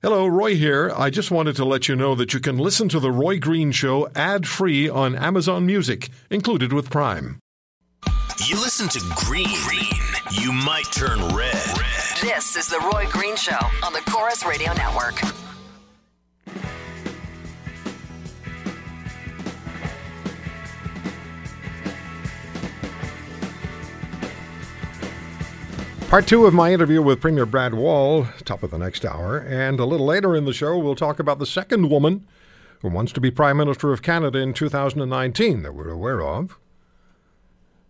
Hello, Roy here. I just wanted to let you know that you can listen to The Roy Green Show ad free on Amazon Music, included with Prime. You listen to Green, Green. you might turn red. red. This is The Roy Green Show on the Corus Radio Network. Part two of my interview with Premier Brad Wall, top of the next hour. And a little later in the show, we'll talk about the second woman who wants to be Prime Minister of Canada in 2019 that we're aware of.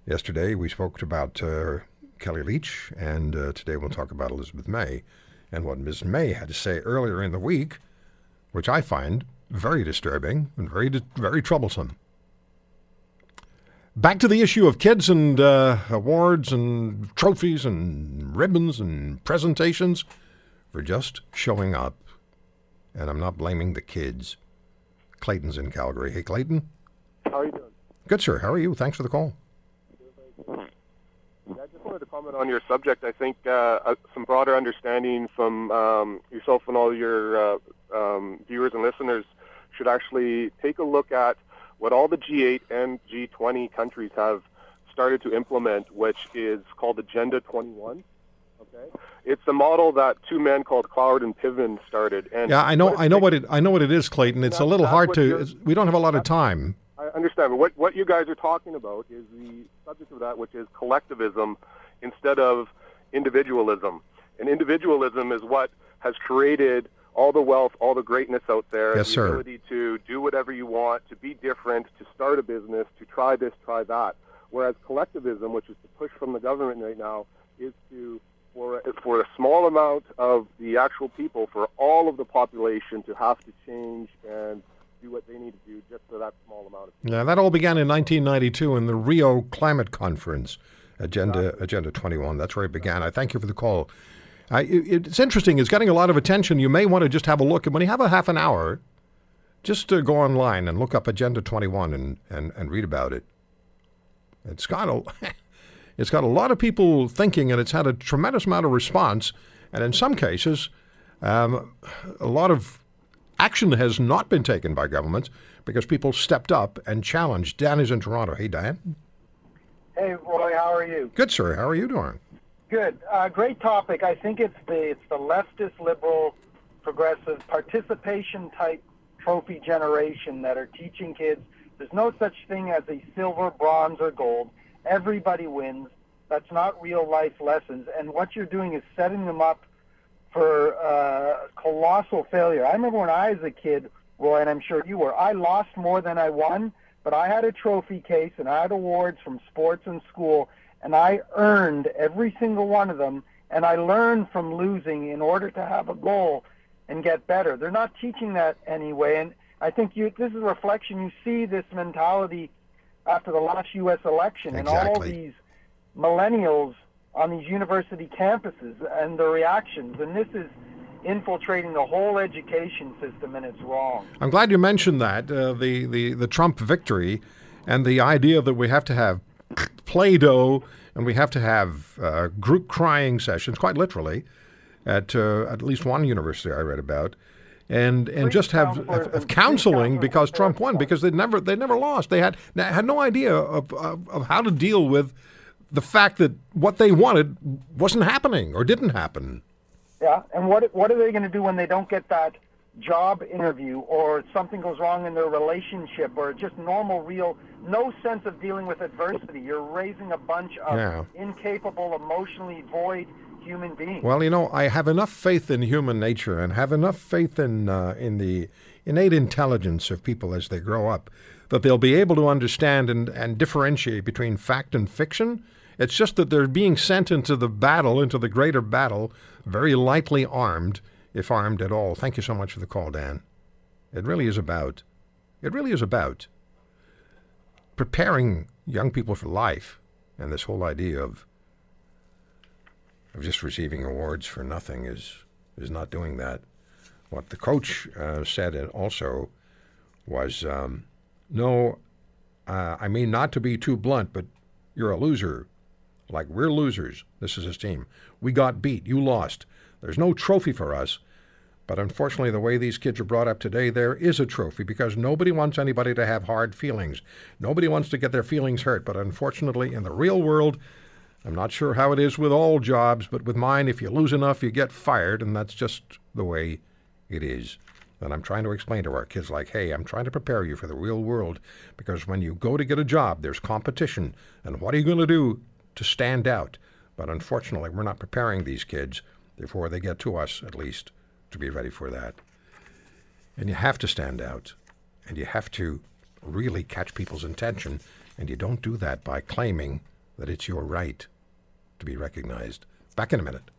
Yesterday, we spoke about uh, Kellie Leitch, and uh, today we'll talk about Elizabeth May and what Ms. May had to say earlier in the week, which I find very disturbing and very, very troublesome. Back to the issue of kids and uh, awards and trophies and ribbons and presentations for just showing up. And I'm not blaming the kids. Clayton's in Calgary. Hey, Clayton. How are you doing? Good, sir. How are you? Thanks for the call. Yeah, I just wanted to comment on your subject. I think uh, uh, some broader understanding from um, yourself and all your uh, um, viewers and listeners should actually take a look at what all the G8 and G20 countries have started to implement, which is called Agenda 21. Okay, it's a model that two men called Cloward and Piven started. And yeah, I know, I know what it, I know what it is, Clayton. It's a little hard to. We don't have a lot of time. I understand, but what what you guys are talking about is the subject of that, which is collectivism instead of individualism. And individualism is what has created all the wealth, all the greatness out there, yes, the sir. ability to do whatever you want, to be different, to start a business, to try this, try that. Whereas collectivism, which is to push from the government right now, is to for for a small amount of the actual people, for all of the population to have to change and do what they need to do just for that small amount of people. Yeah, that all began in 1992 in the Rio Climate Conference, Agenda exactly. Agenda 21. That's where it began. I thank you for the call. It, it's interesting. It's getting a lot of attention. You may want to just have a look. And when you have a half an hour, just uh, go online and look up Agenda 21 and, and, and read about it. It's got a, it's got a lot of people thinking, and it's had a tremendous amount of response. And in some cases, um, a lot of action has not been taken by governments because people stepped up and challenged. Dan is in Toronto. Hey, Dan. Hey, Roy. How are you? Good, sir. How are you doing? Good. Uh, great topic. I think it's the it's the leftist, liberal, progressive participation type trophy generation that are teaching kids there's no such thing as a silver, bronze, or gold. Everybody wins. That's not real life lessons. And what you're doing is setting them up for uh, colossal failure. I remember when I was a kid, Roy, and I'm sure you were. I lost more than I won, but I had a trophy case and I had awards from sports and school and I earned every single one of them, and I learned from losing in order to have a goal and get better. They're not teaching that anyway, and I think you, this is a reflection. You see this mentality after the last U.S. election, exactly. and all these millennials on these university campuses and the reactions, and this is infiltrating the whole education system, and it's wrong. I'm glad you mentioned that uh, the, the the Trump victory and the idea that we have to have Play-Doh, and we have to have uh, group crying sessions, quite literally, at uh, at least one university I read about, and and just have of, of counseling because Trump won because they never they never lost. They had had no idea of, of, of how to deal with the fact that what they wanted wasn't happening or didn't happen. Yeah, and what what are they going to do when they don't get that job interview or something goes wrong in their relationship or just normal real no sense of dealing with adversity. You're raising a bunch of yeah. incapable emotionally void human beings. Well you know i have enough faith in human nature and have enough faith in uh, in the innate intelligence of people as they grow up that they'll be able to understand and, and differentiate between fact and fiction. It's just that they're being sent into the battle into the greater battle very lightly armed if armed at all. Thank you so much for the call, Dan. It really is about, it really is about preparing young people for life and this whole idea of of just receiving awards for nothing is is not doing that. What the coach uh, said also was, um, no, uh, I mean not to be too blunt, but you're a loser. Like we're losers. This is his team. We got beat. You lost. There's no trophy for us, But unfortunately, the way these kids are brought up today, there is a trophy because nobody wants anybody to have hard feelings. Nobody wants to get their feelings hurt. But unfortunately, in the real world, I'm not sure how it is with all jobs, but with mine, if you lose enough, you get fired, and that's just the way it is. And I'm trying to explain to our kids, like, hey, I'm trying to prepare you for the real world because when you go to get a job, there's competition. And what are you going to do to stand out? But unfortunately, we're not preparing these kids before they get to us, at least, to be ready for that. And you have to stand out, and you have to really catch people's attention, and you don't do that by claiming that it's your right to be recognized. Back in a minute.